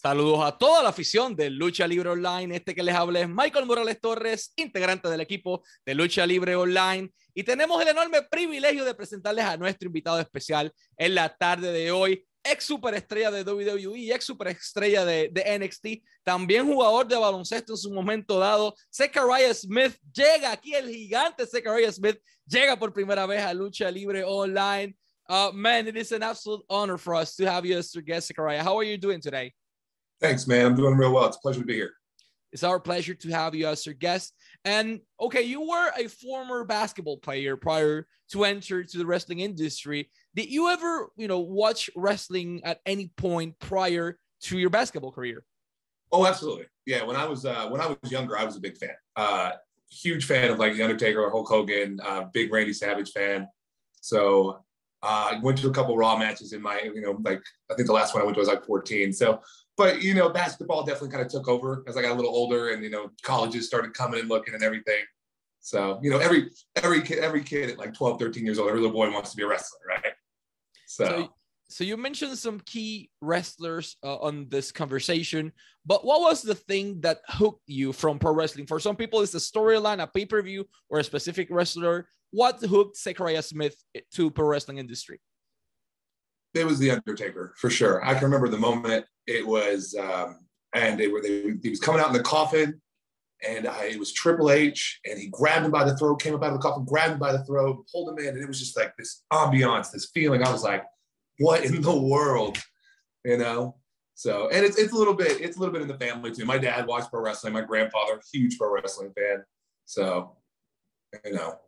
Saludos a toda la afición de Lucha Libre Online. Este que les habla es Michael Morales Torres, integrante del equipo de Lucha Libre Online. Y tenemos el enorme privilegio de presentarles a nuestro invitado especial en la tarde de hoy, ex superestrella de WWE, ex superestrella de, NXT, también jugador de baloncesto en su momento dado. Zechariah Smith llega aquí, el gigante Zechariah Smith llega por primera vez a Lucha Libre Online. Uh, man, it is an absolute honor for us to have you as our guest, Zechariah. How are you doing today? Thanks, man. I'm doing real well. It's a pleasure to be here. It's our pleasure to have you as our guest. And okay, you were a former basketball player prior to enter to the wrestling industry. Did you ever, you know, watch wrestling at any point prior to your basketball career? Oh, absolutely. Yeah, when I was uh, when I was younger, I was a big fan. Uh, huge fan of like the Undertaker, Hulk Hogan, uh, big Randy Savage fan. So uh, I went to a couple Raw matches in my, you know, like I think the last one I went to was like 14. So but you know, basketball definitely kind of took over as I got a little older, and you know, colleges started coming and looking and everything. So you know, every every kid, every kid at like 12, 13 years old, every little boy wants to be a wrestler, right? So. so so you mentioned some key wrestlers uh, on this conversation, but what was the thing that hooked you from pro wrestling? For some people, it's a storyline, a pay per view, or a specific wrestler. What hooked Zechariah Smith to pro wrestling industry? It was the Undertaker for sure. I can remember the moment it was, um, and they were they, he was coming out in the coffin, and I, it was Triple H, and he grabbed him by the throat, came up out of the coffin, grabbed him by the throat, pulled him in, and it was just like this ambiance, this feeling. I was like, what in the world, you know? So, and it's it's a little bit it's a little bit in the family too. My dad watched pro wrestling. My grandfather, huge pro wrestling fan. So, you know.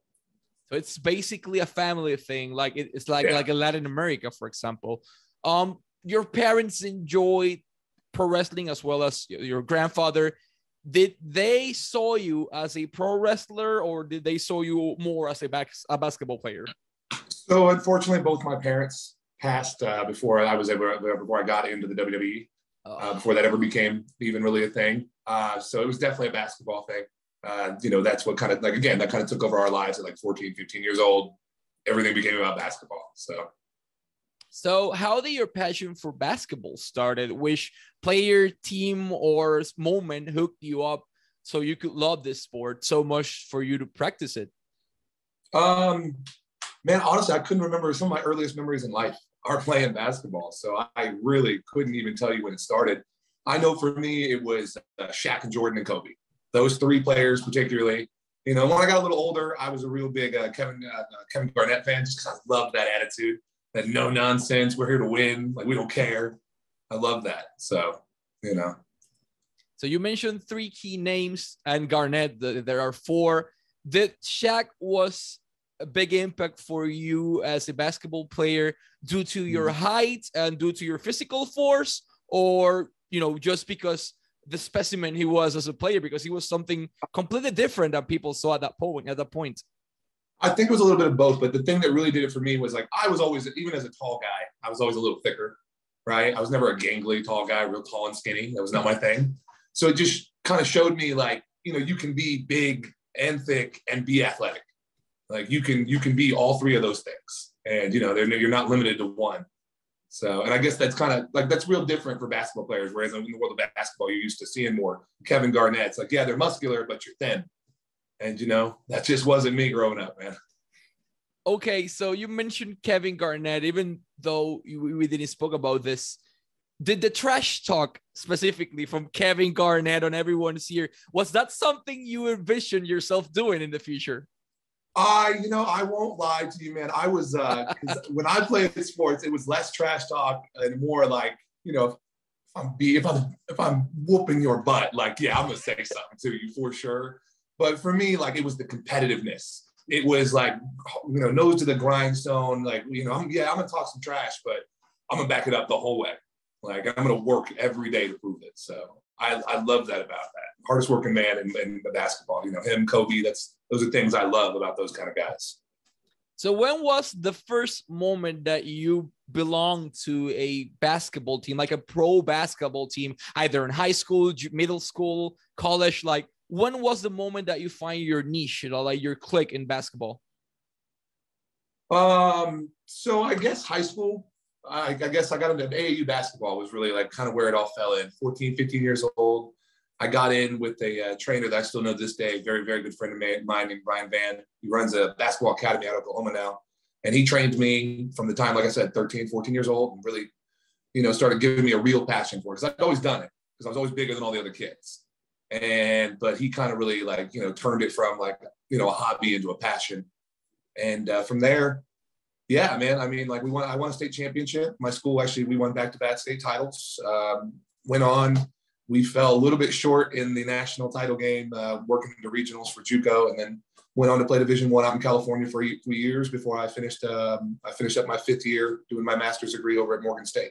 So it's basically a family thing. Like it, it's like yeah. like a Latin America, for example. Um, your parents enjoyed pro wrestling as well as your grandfather did they saw you as a pro wrestler or did they saw you more as a, back, a basketball player so unfortunately both my parents passed uh, before i was ever before i got into the wwe uh, oh. before that ever became even really a thing uh, so it was definitely a basketball thing uh, you know that's what kind of like again that kind of took over our lives at like 14 15 years old everything became about basketball so so, how did your passion for basketball started? Which player, team, or moment hooked you up so you could love this sport so much for you to practice it? Um, man, honestly, I couldn't remember some of my earliest memories in life are playing basketball. So I really couldn't even tell you when it started. I know for me, it was uh, Shaq and Jordan and Kobe. Those three players, particularly. You know, when I got a little older, I was a real big uh, Kevin uh, Kevin Garnett fan just because I loved that attitude that no nonsense. We're here to win. Like we don't care. I love that. So, you know. So you mentioned three key names and Garnett. There are four. Did Shaq was a big impact for you as a basketball player due to your mm-hmm. height and due to your physical force, or you know just because the specimen he was as a player because he was something completely different that people saw at that point at that point I think it was a little bit of both, but the thing that really did it for me was like I was always, even as a tall guy, I was always a little thicker, right? I was never a gangly tall guy, real tall and skinny. That was not my thing. So it just kind of showed me like, you know, you can be big and thick and be athletic. Like you can, you can be all three of those things, and you know, you're not limited to one. So, and I guess that's kind of like that's real different for basketball players. Whereas in the world of basketball, you're used to seeing more Kevin Garnett's like, yeah, they're muscular, but you're thin. And you know, that just wasn't me growing up, man. Okay, so you mentioned Kevin Garnett, even though we didn't spoke about this. Did the trash talk specifically from Kevin Garnett on everyone's here, was that something you envisioned yourself doing in the future? I, you know, I won't lie to you, man. I was uh when I played sports, it was less trash talk and more like, you know, if I'm be if I'm if I'm whooping your butt, like, yeah, I'm gonna say something to you for sure. But for me, like it was the competitiveness. It was like, you know, nose to the grindstone. Like, you know, I'm, yeah, I'm gonna talk some trash, but I'm gonna back it up the whole way. Like I'm gonna work every day to prove it. So I, I love that about that. Hardest working man in, in the basketball. You know, him, Kobe. That's those are things I love about those kind of guys. So when was the first moment that you belonged to a basketball team, like a pro basketball team, either in high school, middle school, college? Like when was the moment that you find your niche, you know, like your click in basketball? Um, so I guess high school, I, I guess I got into AAU basketball was really like kind of where it all fell in. 14, 15 years old. I got in with a uh, trainer that I still know this day, very, very good friend of mine named Brian Van. He runs a basketball academy out of Oklahoma now. And he trained me from the time, like I said, 13, 14 years old and really, you know, started giving me a real passion for it. Cause I'd always done it because I was always bigger than all the other kids. And, but he kind of really like, you know, turned it from like, you know, a hobby into a passion. And uh, from there, yeah, man. I mean, like we won, I won a state championship. My school actually, we won back to back state titles. Um, went on we fell a little bit short in the national title game, uh, working the regionals for JUCO, and then went on to play Division One out in California for three years before I finished. Um, I finished up my fifth year doing my master's degree over at Morgan State.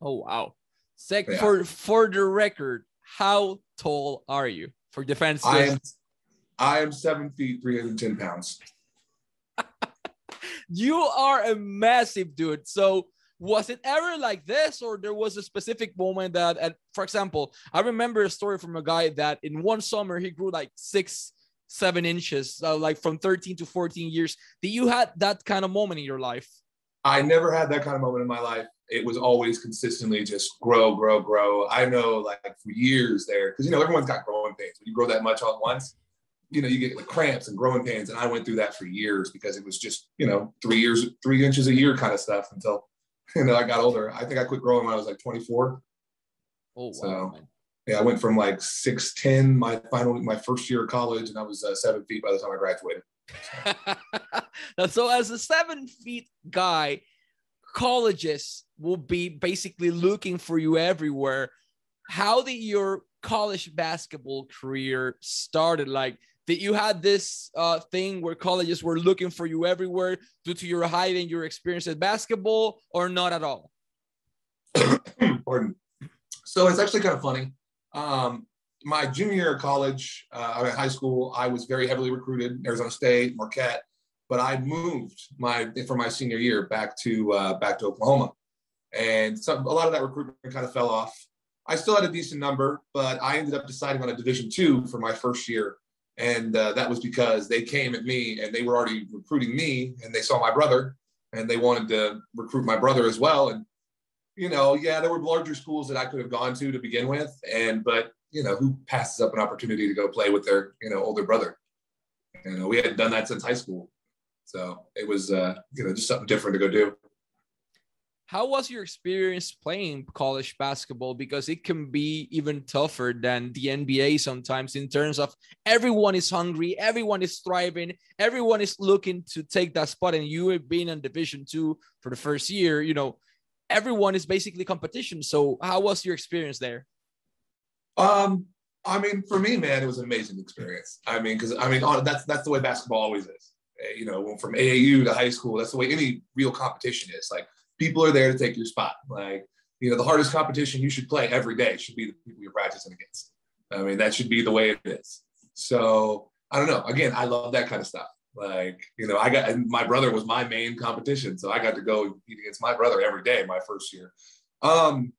Oh wow! Sec- yeah. For for the record, how tall are you for defense? I am, I am seven feet three hundred ten pounds. you are a massive dude. So was it ever like this or there was a specific moment that and for example i remember a story from a guy that in one summer he grew like six seven inches uh, like from 13 to 14 years. Did you had that kind of moment in your life? I never had that kind of moment in my life. It was always consistently just grow grow grow. I know like for years there because you know everyone's got growing pains. When you grow that much all at once you know you get like cramps and growing pains and i went through that for years because it was just you know three years three inches a year kind of stuff until you know, I got older. I think I quit growing when I was like 24. Oh, wow. So, yeah, I went from like 6'10 my final, my first year of college, and I was uh, seven feet by the time I graduated. So. so, as a seven feet guy, colleges will be basically looking for you everywhere. How did your college basketball career started? Like, that you had this uh, thing where colleges were looking for you everywhere due to your height and your experience at basketball, or not at all? Pardon. So it's actually kind of funny. Um, my junior year of college, uh, at high school, I was very heavily recruited, Arizona State, Marquette, but I moved my for my senior year back to uh, back to Oklahoma, and so a lot of that recruitment kind of fell off. I still had a decent number, but I ended up deciding on a Division two for my first year and uh, that was because they came at me and they were already recruiting me and they saw my brother and they wanted to recruit my brother as well. And you know yeah there were larger schools that i could have gone to to begin with. And but you know who passes up an opportunity to go play with their you know older brother? You know we hadn't done that since high school. So it was uh you know just something different to go do how was your experience playing college basketball? Because it can be even tougher than the nba sometimes in terms of everyone is hungry everyone is thriving everyone is looking to take that spot and you have been in division two for the first year you know everyone is basically competition. So how was your experience there? Um i mean for me man it was an amazing experience. I mean because i mean that's that's the way basketball always is. You know from aau to high school that's the way any real competition is. Like people are there to take your spot. Like, you know, the hardest competition you should play every day should be the people you're practicing against. I mean, that should be the way it is. So I don't know. Again, I love that kind of stuff. Like, you know, I got my brother was my main competition. So I got to go compete against my brother every day my first year. Um,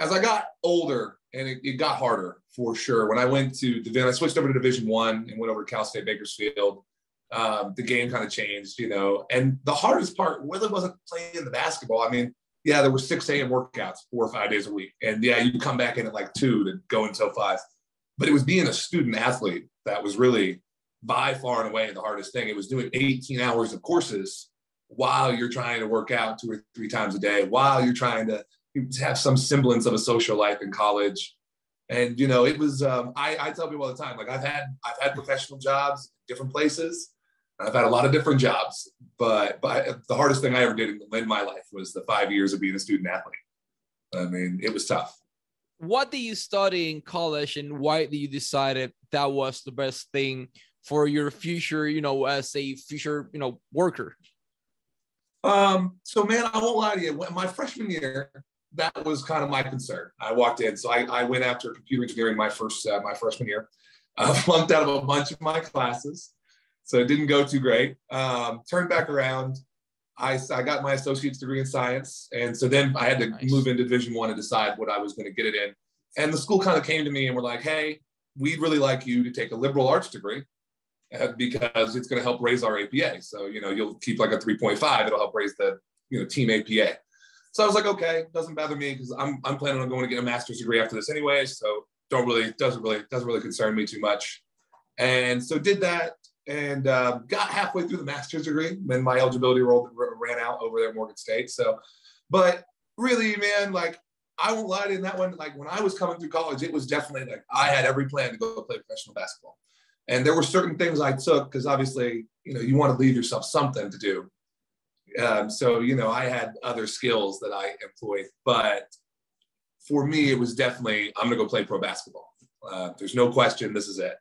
as I got older and it, it got harder for sure. When I went to division, I switched over to division one and went over to Cal State Bakersfield um, the game kind of changed, you know. And the hardest part really wasn't playing the basketball. I mean, yeah, there were 6 a.m. workouts four or five days a week. And yeah, you come back in at like two to go until five. But it was being a student athlete that was really by far and away the hardest thing. It was doing 18 hours of courses while you're trying to work out two or three times a day, while you're trying to have some semblance of a social life in college. And you know, it was um, I, I tell people all the time, like I've had I've had professional jobs, different places, I've had a lot of different jobs, but but the hardest thing I ever did in my life was the five years of being a student athlete. I mean, it was tough. What did you study in college, and why did you decided that was the best thing for your future? You know, as a future you know worker. Um. So, man, I won't lie to you. When My freshman year, that was kind of my concern. I walked in, so I, I went after computer engineering my first uh, my freshman year. I flunked out of a bunch of my classes so it didn't go too great. Um, turned back around. I, I got my associate's degree in science, and so then I had to nice. move into Division One and decide what I was going to get it in. And the school kind of came to me and were like, "Hey, we'd really like you to take a liberal arts degree uh, because it's going to help raise our APA. So you know you'll keep like a 3.5. It'll help raise the you know team APA." So I was like, okay, doesn't bother me because I'm I'm planning on going to get a master's degree after this anyway. So don't really doesn't really doesn't really concern me too much. And so did that and uh, got halfway through the master's degree. Then my eligibility roll ran out over there at Morgan State. So, but really, man, like I won't lie in that one. Like when I was coming through college, it was definitely like I had every plan to go play professional basketball. And there were certain things I took because obviously, you know, you want to leave yourself something to do. Um, so, you know, I had other skills that I employed, but for me, it was definitely I'm to go play pro basketball. Uh, there's no question this is it.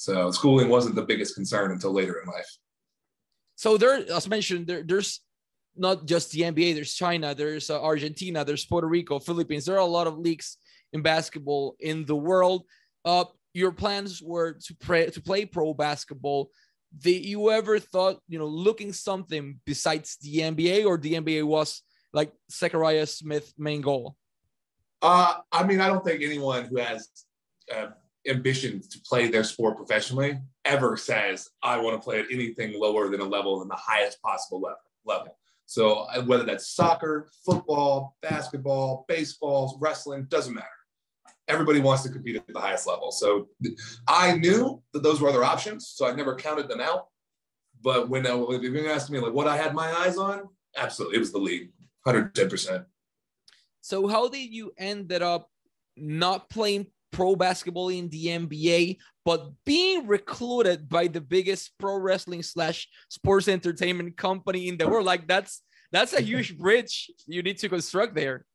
So schooling wasn't the biggest concern until later in life. So there, as mentioned, there, there's not just the NBA. There's China, there's uh, Argentina, there's Puerto Rico, Philippines. There are a lot of leagues in basketball in the world. Uh, your plans were to play to play pro basketball. Did you ever thought, you know, looking something besides the NBA, or the NBA was like Zechariah Smith's main goal? Uh, I mean, I don't think anyone who has uh, ambition to play their sport professionally ever says, "I want to play at anything lower than a level than the highest possible level." level. So whether that's soccer, football, basketball, baseball, wrestling, doesn't matter. Everybody wants to compete at the highest level. So I knew that those were other options, so I never counted them out. But when uh, if you're asking me like what I had my eyes on, absolutely, it was the league, 110 percent. So how did you ended up not playing pro basketball in the NBA, but being recruited by the biggest pro wrestling slash sports entertainment company in the world. Like that's that's a huge bridge you need to construct there.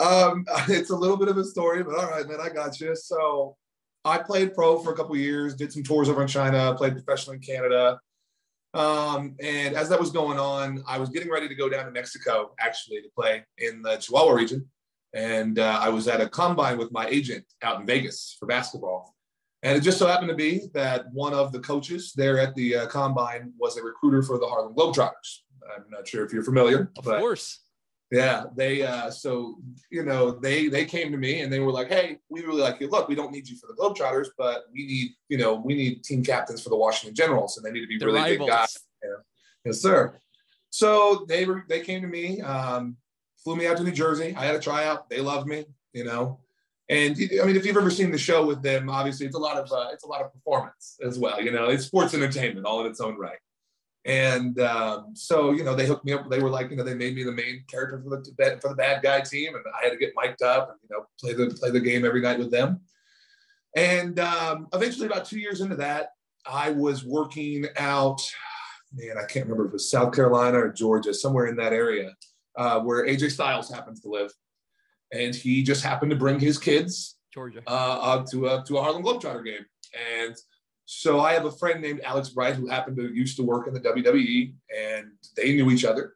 Um, it's a little bit of a story, but all right, man, I got you. So I played pro for a couple years, did some tours over in China, played professional in Canada. Um, and as that was going on, I was getting ready to go down to Mexico actually to play in the Chihuahua region. And uh, I was at a combine with my agent out in Vegas for basketball. And it just so happened to be that one of the coaches there at the uh, combine was a recruiter for the Harlem Globetrotters. I'm not sure if you're familiar. Of but course. Yeah, they uh, so you know they they came to me and they were like, "Hey, we really like you. Look, we don't need you for the Globetrotters, but we need you know we need team captains for the Washington Generals, and they need to be the really rivals. big guys." Yes, sir. So they were they came to me. Um, flew me out to New Jersey. I had a tryout. They loved me, you know. And I mean, if you've ever seen the show with them, obviously it's a lot of uh, it's a lot of performance as well. You know, it's sports entertainment all in its own right. And um, so, you know, they hooked me up. They were like, you know, they made me the main character for the for the bad guy team, and I had to get mic'd up and you know play the play the game every night with them. And um, eventually, about two years into that, I was working out. Man, I can't remember if it was South Carolina or Georgia, somewhere in that area uh, where AJ Styles happens to live, and he just happened to bring his kids Georgia uh, to a to a Harlem Globetrotter game, and so I have a friend named Alex Bright who happened to used to work in the WWE, and they knew each other.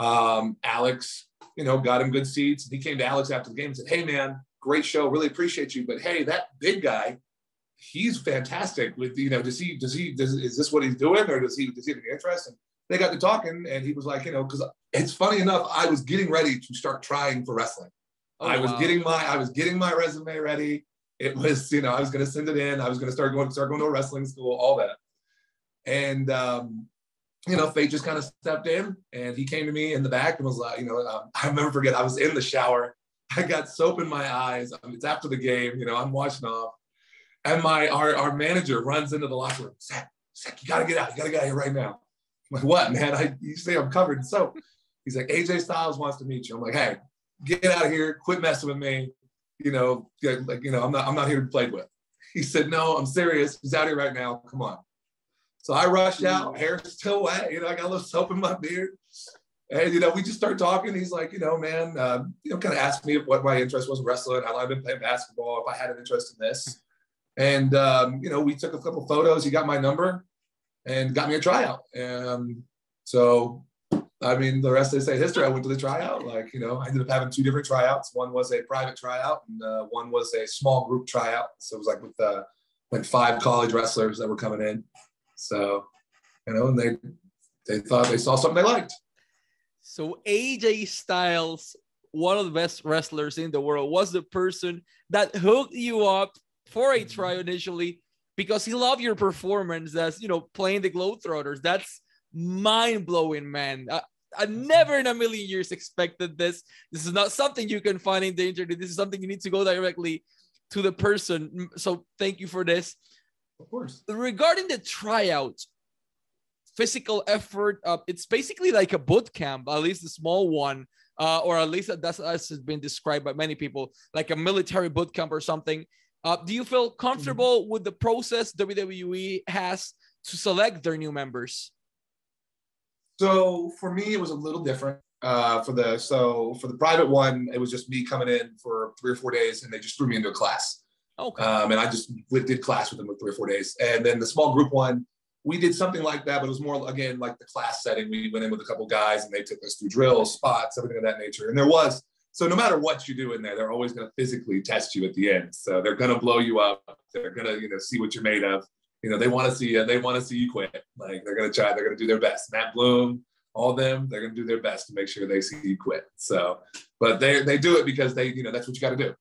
Um, Alex, you know, got him good seats. He came to Alex after the game and said, "Hey, man, great show. Really appreciate you, but hey, that big guy." He's fantastic with you know. Does he does he does is this what he's doing or does he does he have any interest? And they got to talking, and he was like, you know, because it's funny enough, I was getting ready to start trying for wrestling. Oh, I was wow. getting my I was getting my resume ready. It was, you know, I was going to send it in. I was going to start going start going to a wrestling school, all that. And um, you know, Fate just kind of stepped in, and he came to me in the back and was like, you know, um, I remember forget I was in the shower. I got soap in my eyes. I mean, it's after the game, you know, I'm washing off, and my our, our manager runs into the locker room. Zach, Zach, you got to get out. You got to get out here right now. I'm like, what, man? I you say I'm covered in soap. He's like, AJ Styles wants to meet you. I'm like, hey, get out of here, quit messing with me. You know, like, you know, I'm not, I'm not here to be played with. He said, no, I'm serious. He's out here right now. Come on. So I rushed out, hair's still wet. You know, I got a little soap in my beard. And, you know, we just start talking. He's like, you know, man, uh, you know, kind of asked me what my interest was in wrestling, how long I've been playing basketball, if I had an interest in this. And, um, you know, we took a couple photos. He got my number and got me a tryout. And so, I mean, the rest of the history. I went to the tryout. Like, you know, I ended up having two different tryouts. One was a private tryout, and uh, one was a small group tryout. So it was like with uh, like five college wrestlers that were coming in. So, you know, and they they thought they saw something they liked. So AJ Styles, one of the best wrestlers in the world, was the person that hooked you up for a trial initially because he loved your performance as you know playing the Globetrotters. That's mind blowing, man. Uh, I never in a million years expected this. This is not something you can find in the internet. This is something you need to go directly to the person. So thank you for this. Of course. Regarding the tryout, physical effort, uh, it's basically like a boot camp, at least a small one, uh, or at least that's as has been described by many people, like a military boot camp or something. Uh, do you feel comfortable mm-hmm. with the process WWE has to select their new members? So for me, it was a little different. Uh, for the so for the private one, it was just me coming in for three or four days, and they just threw me into a class. Okay. Um, and I just did class with them for three or four days, and then the small group one, we did something like that, but it was more again like the class setting. We went in with a couple guys, and they took us through drills, spots, everything of that nature. And there was so no matter what you do in there, they're always going to physically test you at the end. So they're going to blow you up. They're going to you know see what you're made of. You know they want to see you. They want to see you quit. Like they're to try. They're to do their best. Matt Bloom, all them, they're to do their best to make sure they see you quit. So, but they they do it because they you know that's what you got to do.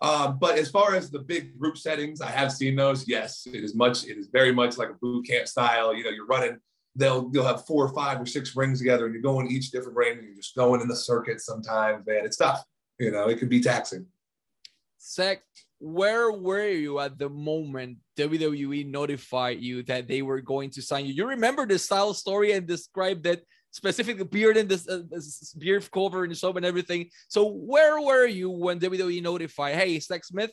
Um, but as far as the big group settings, I have seen those. Yes, it is much. It is very much like a boot camp style. You know, you're running. They'll you'll have four or five or six rings together, and you're going each different ring, and you're just going in the circuit. Sometimes, man, it's tough. You know, it can be taxing. Sec, where were you at the moment WWE notified you that they were going to sign you? You remember the style story and describe that specific beard and this, uh, this beard cover and soap and everything. So where were you when WWE notified, hey, Zach Smith,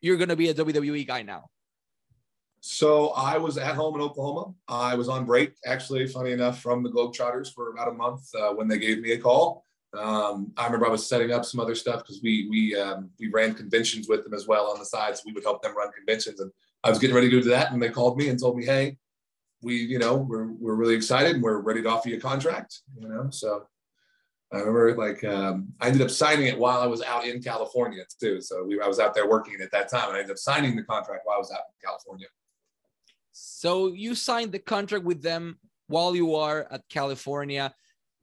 you're gonna be a WWE guy now? So I was at home in Oklahoma. I was on break, actually, funny enough, from the Globetrotters for about a month uh, when they gave me a call. Um, I remember I was setting up some other stuff because we we um, we ran conventions with them as well on the side, so we would help them run conventions. And I was getting ready to do that, and they called me and told me, "Hey, we you know we're we're really excited and we're ready to offer you a contract." You know, so I remember like um, I ended up signing it while I was out in California too. So we, I was out there working at that time, and I ended up signing the contract while I was out in California. So you signed the contract with them while you are at California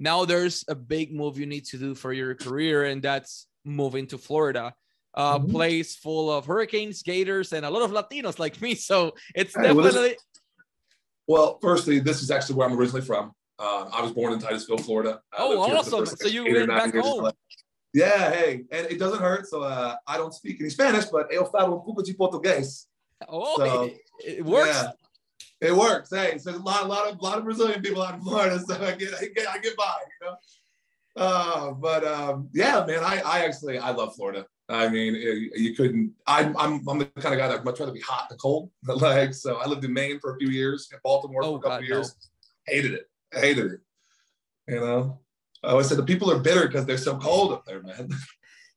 now there's a big move you need to do for your career, and that's moving to Florida. Uh, mm-hmm. place full of hurricanes, gators, and a lot of Latinos like me. So it's hey, definitely. Well, well, firstly, this is actually where I'm originally from. Uh, I was born in Titusville, Florida. oh, awesome! So you went back home. Yeah, hey, and it doesn't hurt. So uh, I don't speak any Spanish, but eu falo um pouco de português. Oh, so, it, it works. Yeah. It works. Hey, so a lot, a lot of, lot of Brazilian people out in Florida, so I get, I get, I get by, you know. Uh, but um, yeah, man, I, I actually, I love Florida. I mean, it, you couldn't. I'm, I'm, I'm the kind of guy that much rather be hot than cold. Like, so I lived in Maine for a few years, in Baltimore oh, for a couple God, years. No. Hated it. I hated it. You know, I always said the people are bitter because they're so cold up there, man.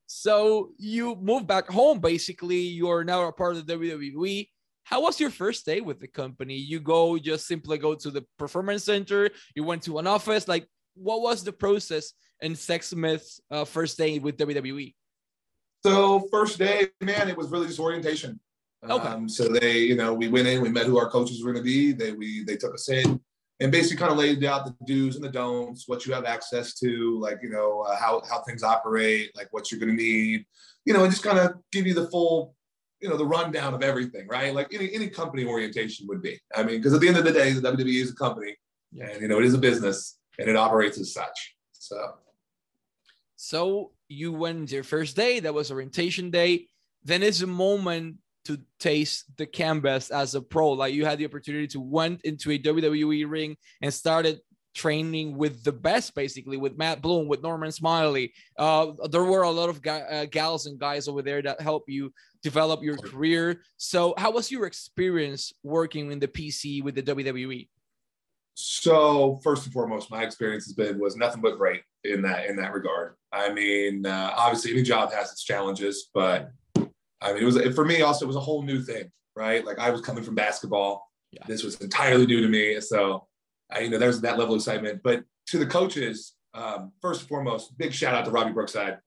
So you moved back home. Basically, you're now a part of the WWE. How was your first day with the company? You go just simply go to the performance center. You went to an office. Like, what was the process in Zach Smith's uh, first day with WWE? So first day, man, it was really just orientation. Okay. Um, so they, you know, we went in, we met who our coaches were going to be. They we they took us in and basically kind of laid out the do's and the don'ts, what you have access to, like you know uh, how how things operate, like what you're going to need, you know, and just kind of give you the full you know the rundown of everything, right? Like any any company orientation would be. I mean, because at the end of the day, the WWE is a company, yeah. and you know it is a business, and it operates as such. So, so you went your first day. That was orientation day. Then it's a moment to taste the canvas as a pro. Like you had the opportunity to went into a WWE ring and started training with the best, basically with Matt Bloom, with Norman Smiley. Uh, there were a lot of guy, uh, gals and guys over there that help you develop your career. So, how was your experience working in the PC with the WWE? So, first and foremost, my experience has been was nothing but great in that in that regard. I mean, uh, obviously, any job has its challenges, but I mean, it was for me also it was a whole new thing, right? Like I was coming from basketball. Yeah. This was entirely new to me, so I, you know, there's that level of excitement. But to the coaches, um, first and foremost, big shout out to Robbie Brookside.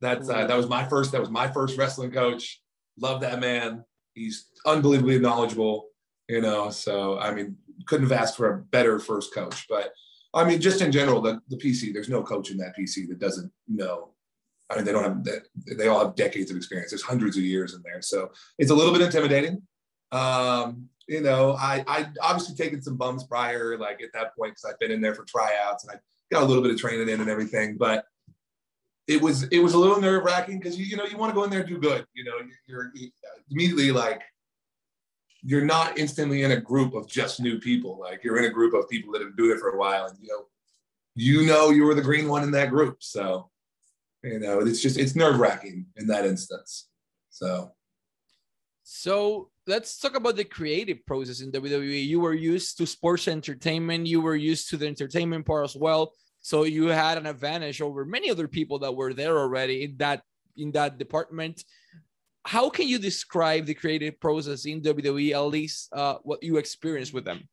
That's uh, that was my first. That was my first wrestling coach. Love that man. He's unbelievably knowledgeable. You know, so I mean, couldn't have asked for a better first coach. But I mean, just in general, the, the PC, there's no coach in that PC that doesn't know. I mean, they don't have that. They all have decades of experience. There's hundreds of years in there, so it's a little bit intimidating. Um, you know, I I obviously taken some bumps prior, like at that point, because I've been in there for tryouts and I got a little bit of training in and everything, but it was it was a little nerve wracking because you you know you want to go in there and do good. You know, you're, you're immediately like you're not instantly in a group of just new people. Like you're in a group of people that have been doing it for a while, and you know, you know, you were the green one in that group. So, you know, it's just it's nerve wracking in that instance. So, so let's talk about the creative process in WWE. You were used to sports entertainment. You were used to the entertainment part as well. So you had an advantage over many other people that were there already in that in that department how can you describe the creative process in WWE, at least uh, what you experienced with them?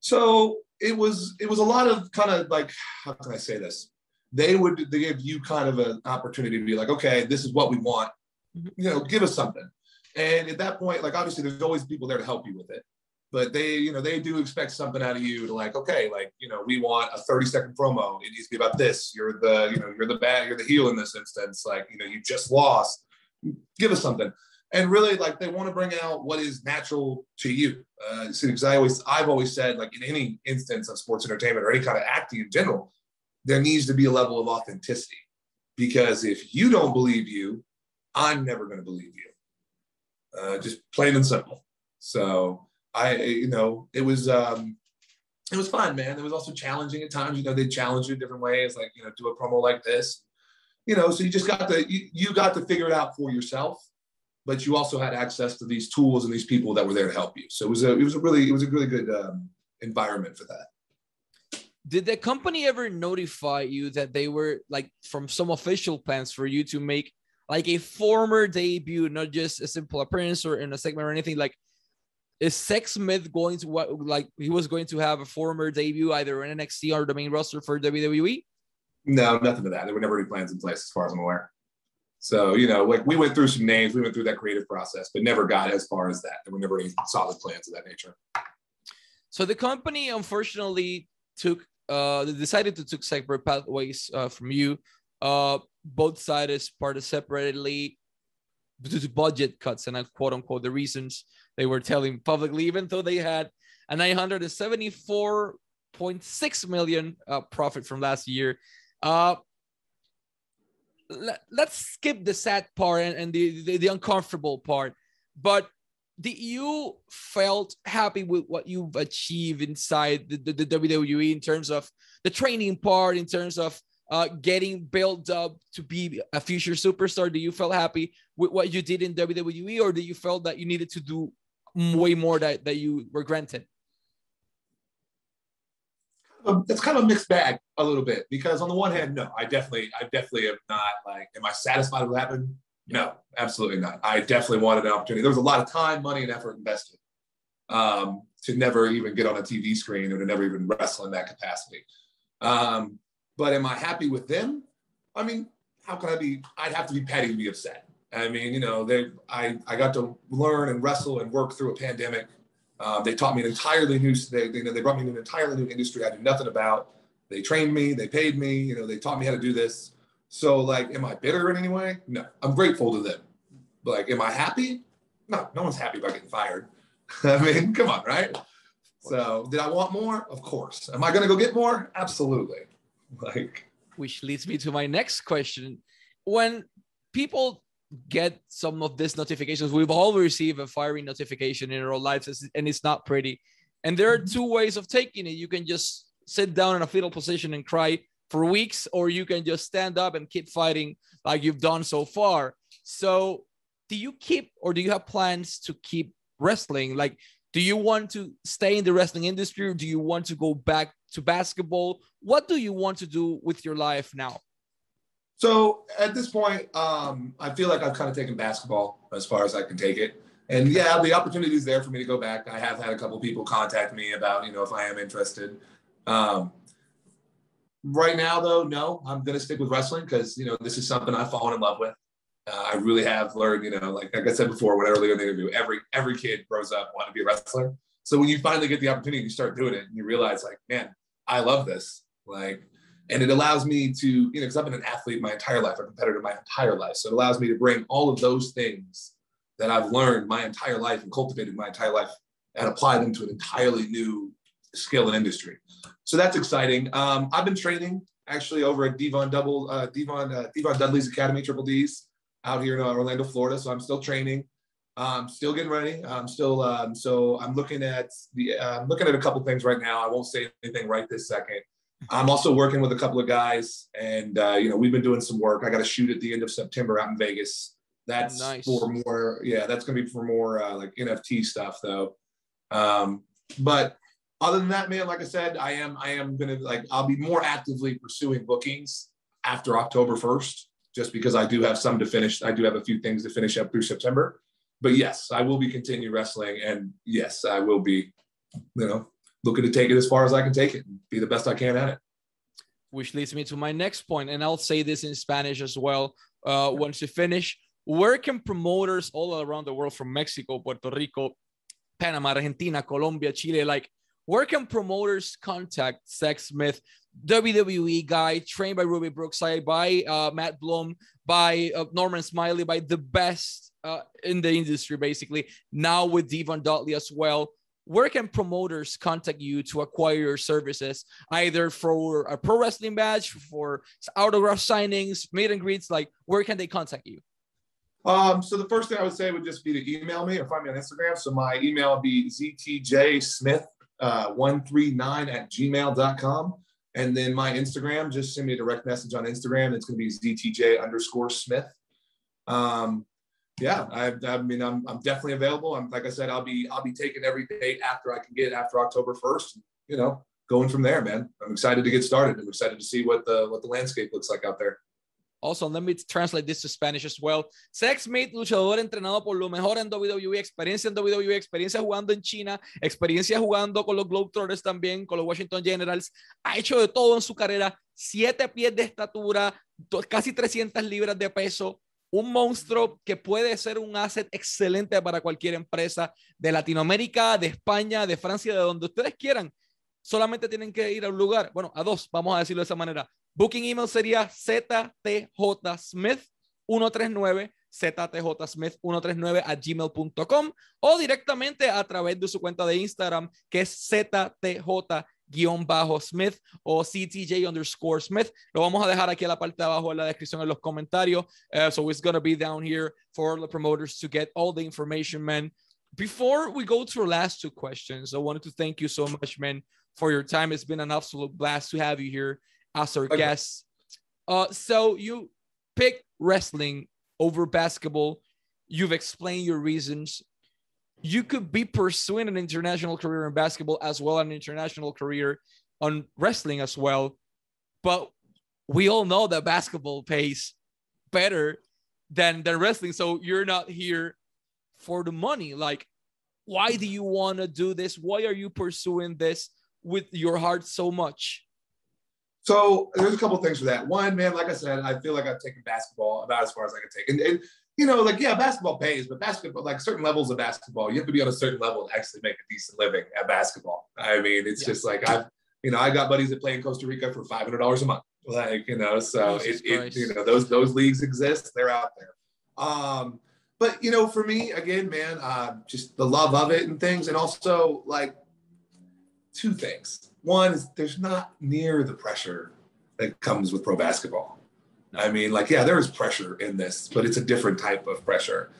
So it was it was a lot of kind of like how can I say this? They would they give you kind of an opportunity to be like, okay, this is what we want. Mm-hmm. You know, give us something. And at that point, like obviously there's always people there to help you with it. But they, you know, they do expect something out of you to like, okay, like, you know, we want a 30 second promo. It needs to be about this. You're the, you know, you're the bad, you're the heel in this instance. Like, you know, you just lost give us something. And really, like they want to bring out what is natural to you. Uh, because I always, I've always said, like in any instance of sports entertainment or any kind of acting in general, there needs to be a level of authenticity. Because if you don't believe you, I'm never going to believe you. Uh, just plain and simple. So I, you know, it was, um, it was fun, man. It was also challenging at times. You know, they challenge you in different ways, like you know, do a promo like this you know, so you just got to you, you got to figure it out for yourself, but you also had access to these tools and these people that were there to help you. So it was a it was a really it was a really good um, environment for that. Did the company ever notify you that they were like from some official plans for you to make like a former debut, not just a simple appearance or in a segment or anything like? Is Sex Smith going to what like he was going to have a former debut either in NXT or the main roster for WWE? No, nothing to that. There were never any plans in place, as far as I'm aware. So, you know, like we went through some names, we went through that creative process, but never got as far as that. There were never any solid plans of that nature. So the company unfortunately took uh decided to took separate pathways uh, from you. Uh both sides parted separately due to budget cuts and I quote unquote the reasons they were telling publicly, even though they had a 974.6 million uh, profit from last year uh, let, us skip the sad part and, and the, the, the uncomfortable part. But did you felt happy with what you've achieved inside the, the, the, WWE in terms of the training part, in terms of uh, getting built up to be a future superstar? Do you feel happy with what you did in WWE, or do you felt that you needed to do way more that, that you were granted? It's kind of a mixed bag a little bit because on the one hand, no, I definitely, I definitely am not like, am I satisfied with what happened? No, absolutely not. I definitely wanted an opportunity. There was a lot of time, money, and effort invested um, to never even get on a TV screen or to never even wrestle in that capacity. Um, but am I happy with them? I mean, how can I be? I'd have to be petty to be upset. I mean, you know, they, I, I got to learn and wrestle and work through a pandemic um, they taught me an entirely new. They, they, they brought me into an entirely new industry I knew nothing about. They trained me. They paid me. You know, they taught me how to do this. So, like, am I bitter in any way? No, I'm grateful to them. Like, am I happy? No, no one's happy about getting fired. I mean, come on, right? So, did I want more? Of course. Am I going to go get more? Absolutely. Like, which leads me to my next question. When people get some of these notifications. We've all received a firing notification in our lives, and it's not pretty. And there are mm-hmm. two ways of taking it. You can just sit down in a fetal position and cry for weeks, or you can just stand up and keep fighting like you've done so far. So, do you keep or do you have plans to keep wrestling? Like, do you want to stay in the wrestling industry or do you want to go back to basketball? What do you want to do with your life now? So at this point, um, I feel like I've kind of taken basketball as far as I can take it. And yeah, the opportunity is there for me to go back. I have had a couple people contact me about, you know, if I am interested. Um, right now, though, no, I'm going to stick with wrestling because, you know, this is something I've fallen in love with. Uh, I really have learned, you know, like, like I said before, when earlier in the interview, every every kid grows up wanting to be a wrestler. So when you finally get the opportunity, you start doing it, and you realize, like, man, I love this. Like, and it allows me to, you know, because I've been an athlete my entire life, a competitor my entire life. So it allows me to bring all of those things that I've learned my entire life and cultivated my entire life and apply them to an entirely new skill and industry. So that's exciting. Um, I've been training actually over at Devon Double uh, Devon uh, Devon Dudley's Academy Triple D's out here in Orlando, Florida. So I'm still training. Um, still getting ready. I'm still um, so I'm looking at the uh, I'm looking at a couple things right now. I won't say anything right this second. I'm also working with a couple of guys, and uh, you know we've been doing some work. I got to shoot at the end of September out in Vegas. That's nice. for more. Yeah, that's gonna be for more uh, like NFT stuff though. Um, but other than that, man, like I said, I am I am gonna like I'll be more actively pursuing bookings after October 1st, just because I do have some to finish. I do have a few things to finish up through September. But yes, I will be continue wrestling, and yes, I will be, you know, looking to take it as far as I can take it and be the best I can at it. Which leads me to my next point, and I'll say this in Spanish as well. Uh, once you finish, where can promoters all around the world, from Mexico, Puerto Rico, Panama, Argentina, Colombia, Chile, like where can promoters contact Zach Smith, WWE guy trained by Robbie Brookside, by uh, Matt Bloom, by uh, Norman Smiley, by the best uh, in the industry, basically. Now with Devon Dudley as well. Where can promoters contact you to acquire your services, either for a pro wrestling match, for autograph signings, meet and greets? Like, where can they contact you? Um, so the first thing I would say would just be to email me or find me on Instagram. So my email would be ztjsmith uh, 139 at gmail.com. And then my Instagram, just send me a direct message on Instagram. It's going to be ZTJ underscore Smith. Um, yeah, I, I mean, I'm, I'm definitely available. I'm, like I said, I'll be, I'll be taking every day after I can get after October 1st, you know, going from there, man. I'm excited to get started. I'm excited to see what the, what the landscape looks like out there. Also, let me translate this to Spanish as well. Sex Smith, luchador entrenado por lo mejor en WWE, experiencia en WWE, experiencia jugando en China, experiencia jugando con los Globetrotters también, con los Washington Generals. Ha hecho de todo en su carrera. Siete pies de estatura, casi 300 libras de peso. Un monstruo que puede ser un asset excelente para cualquier empresa de Latinoamérica, de España, de Francia, de donde ustedes quieran. Solamente tienen que ir a un lugar, bueno, a dos, vamos a decirlo de esa manera Booking email sería ztjsmith139 ztjsmith139 a gmail.com o directamente a través de su cuenta de Instagram que es ztj smith o ctj underscore smith. Lo vamos a dejar aquí a la parte de abajo en la descripción en los comentarios. Uh, so it's going to be down here for the promoters to get all the information, man. Before we go to our last two questions, I wanted to thank you so much, man, for your time. It's been an absolute blast to have you here as our okay. guest. Uh, so you pick wrestling over basketball. You've explained your reasons. You could be pursuing an international career in basketball as well as an international career on wrestling as well. But we all know that basketball pays better than than wrestling. So you're not here for the money. Like, why do you want to do this? Why are you pursuing this with your heart so much? So there's a couple things for that. One, man, like I said, I feel like I've taken basketball about as far as I can take. And, and, you know, like, yeah, basketball pays, but basketball, like certain levels of basketball, you have to be on a certain level to actually make a decent living at basketball. I mean, it's yeah. just like I've, you know, I got buddies that play in Costa Rica for $500 a month. Like, you know, so it, it, you know, those, those leagues exist. They're out there. Um, but you know, for me, again, man, uh, just the love of it and things. And also like two things one is there's not near the pressure that comes with pro basketball. I mean, like, yeah, there is pressure in this, but it's a different type of pressure.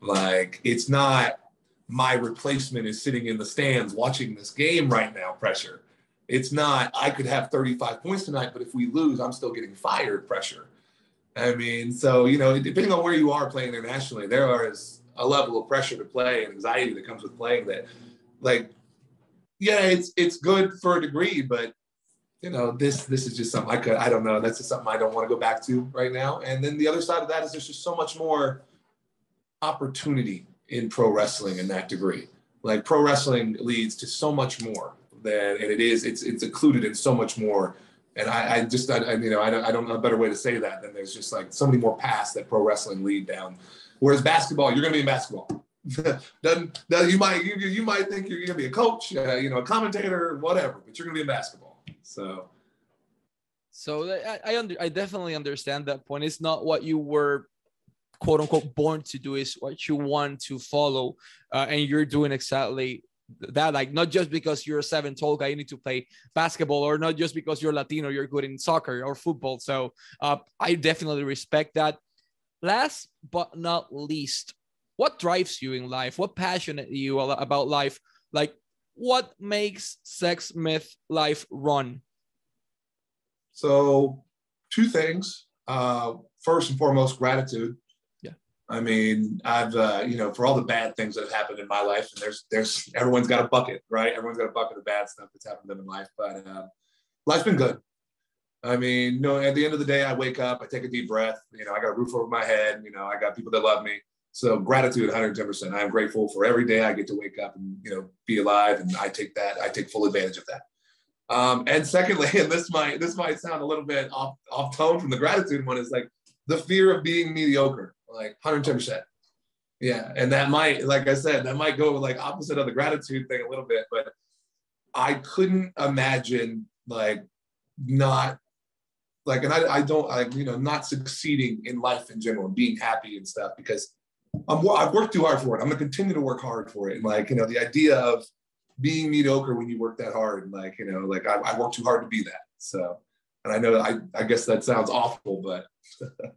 Like, it's not my replacement is sitting in the stands watching this game right now pressure. It's not, I could have 35 points tonight, but if we lose, I'm still getting fired pressure. I mean, so, you know, depending on where you are playing internationally, there is a level of pressure to play and anxiety that comes with playing that, like, yeah, it's it's good for a degree, but you know, this this is just something I could I don't know. That's just something I don't want to go back to right now. And then the other side of that is there's just so much more opportunity in pro wrestling in that degree. Like pro wrestling leads to so much more than and it is it's it's included in so much more. And I, I just I, I you know I don't I don't know a better way to say that than there's just like so many more paths that pro wrestling lead down. Whereas basketball, you're gonna be in basketball doesn't, doesn't you might you, you might think you're gonna be a coach, uh, you know, a commentator, whatever, but you're gonna be in basketball. So, so I I, under, I definitely understand that point. It's not what you were quote unquote born to do. Is what you want to follow uh, and you're doing exactly that. Like not just because you're a seven tall guy you need to play basketball or not just because you're latino you're good in soccer or football. So uh, i definitely respect that. Last but not least what drives you in life? What passionate you about life? Like what makes Zech Smith life run so two things uh, first and foremost gratitude Yeah. I mean, I've uh, you know, for all the bad things that have happened in my life, and there's there's everyone's got a bucket, right? Everyone's got a bucket of bad stuff that's happened to them in life, but uh, life's been good. I mean, you know, at the end of the day, I wake up, I take a deep breath. You know, I got a roof over my head. You know, I got people that love me. So gratitude, 110. percent I'm grateful for every day I get to wake up and you know be alive, and I take that. I take full advantage of that. Um, and secondly, and this might this might sound a little bit off off tone from the gratitude one, is like the fear of being mediocre like 110%. Yeah. And that might, like I said, that might go like opposite of the gratitude thing a little bit, but I couldn't imagine like not like, and I, I don't, I, you know, not succeeding in life in general and being happy and stuff because I'm, I've worked too hard for it. I'm gonna continue to work hard for it. And like, you know, the idea of being mediocre when you work that hard, and like, you know, like I, I work too hard to be that. So, and I know I, I guess that sounds awful, but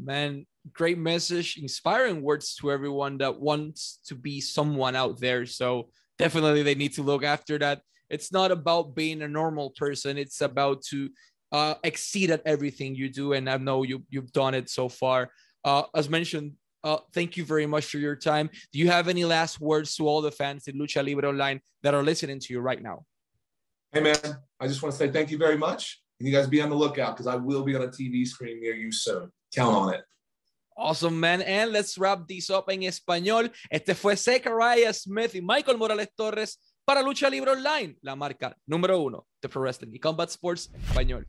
man, great message, inspiring words to everyone that wants to be someone out there. So definitely they need to look after that. It's not about being a normal person. It's about to uh, exceed at everything you do. And I know you, you've done it so far. Uh, as mentioned, uh, thank you very much for your time. Do you have any last words to all the fans in Lucha Libre Online that are listening to you right now? Hey, man, I just want to say thank you very much. And you guys be on the lookout because I will be on a TV screen near you soon. Count on it. Awesome, man. And let's wrap this up en español. Este fue Zechariah Smith y Michael Morales Torres para Lucha Libre Online, la marca número uno de Pro Wrestling y Combat Sports en español.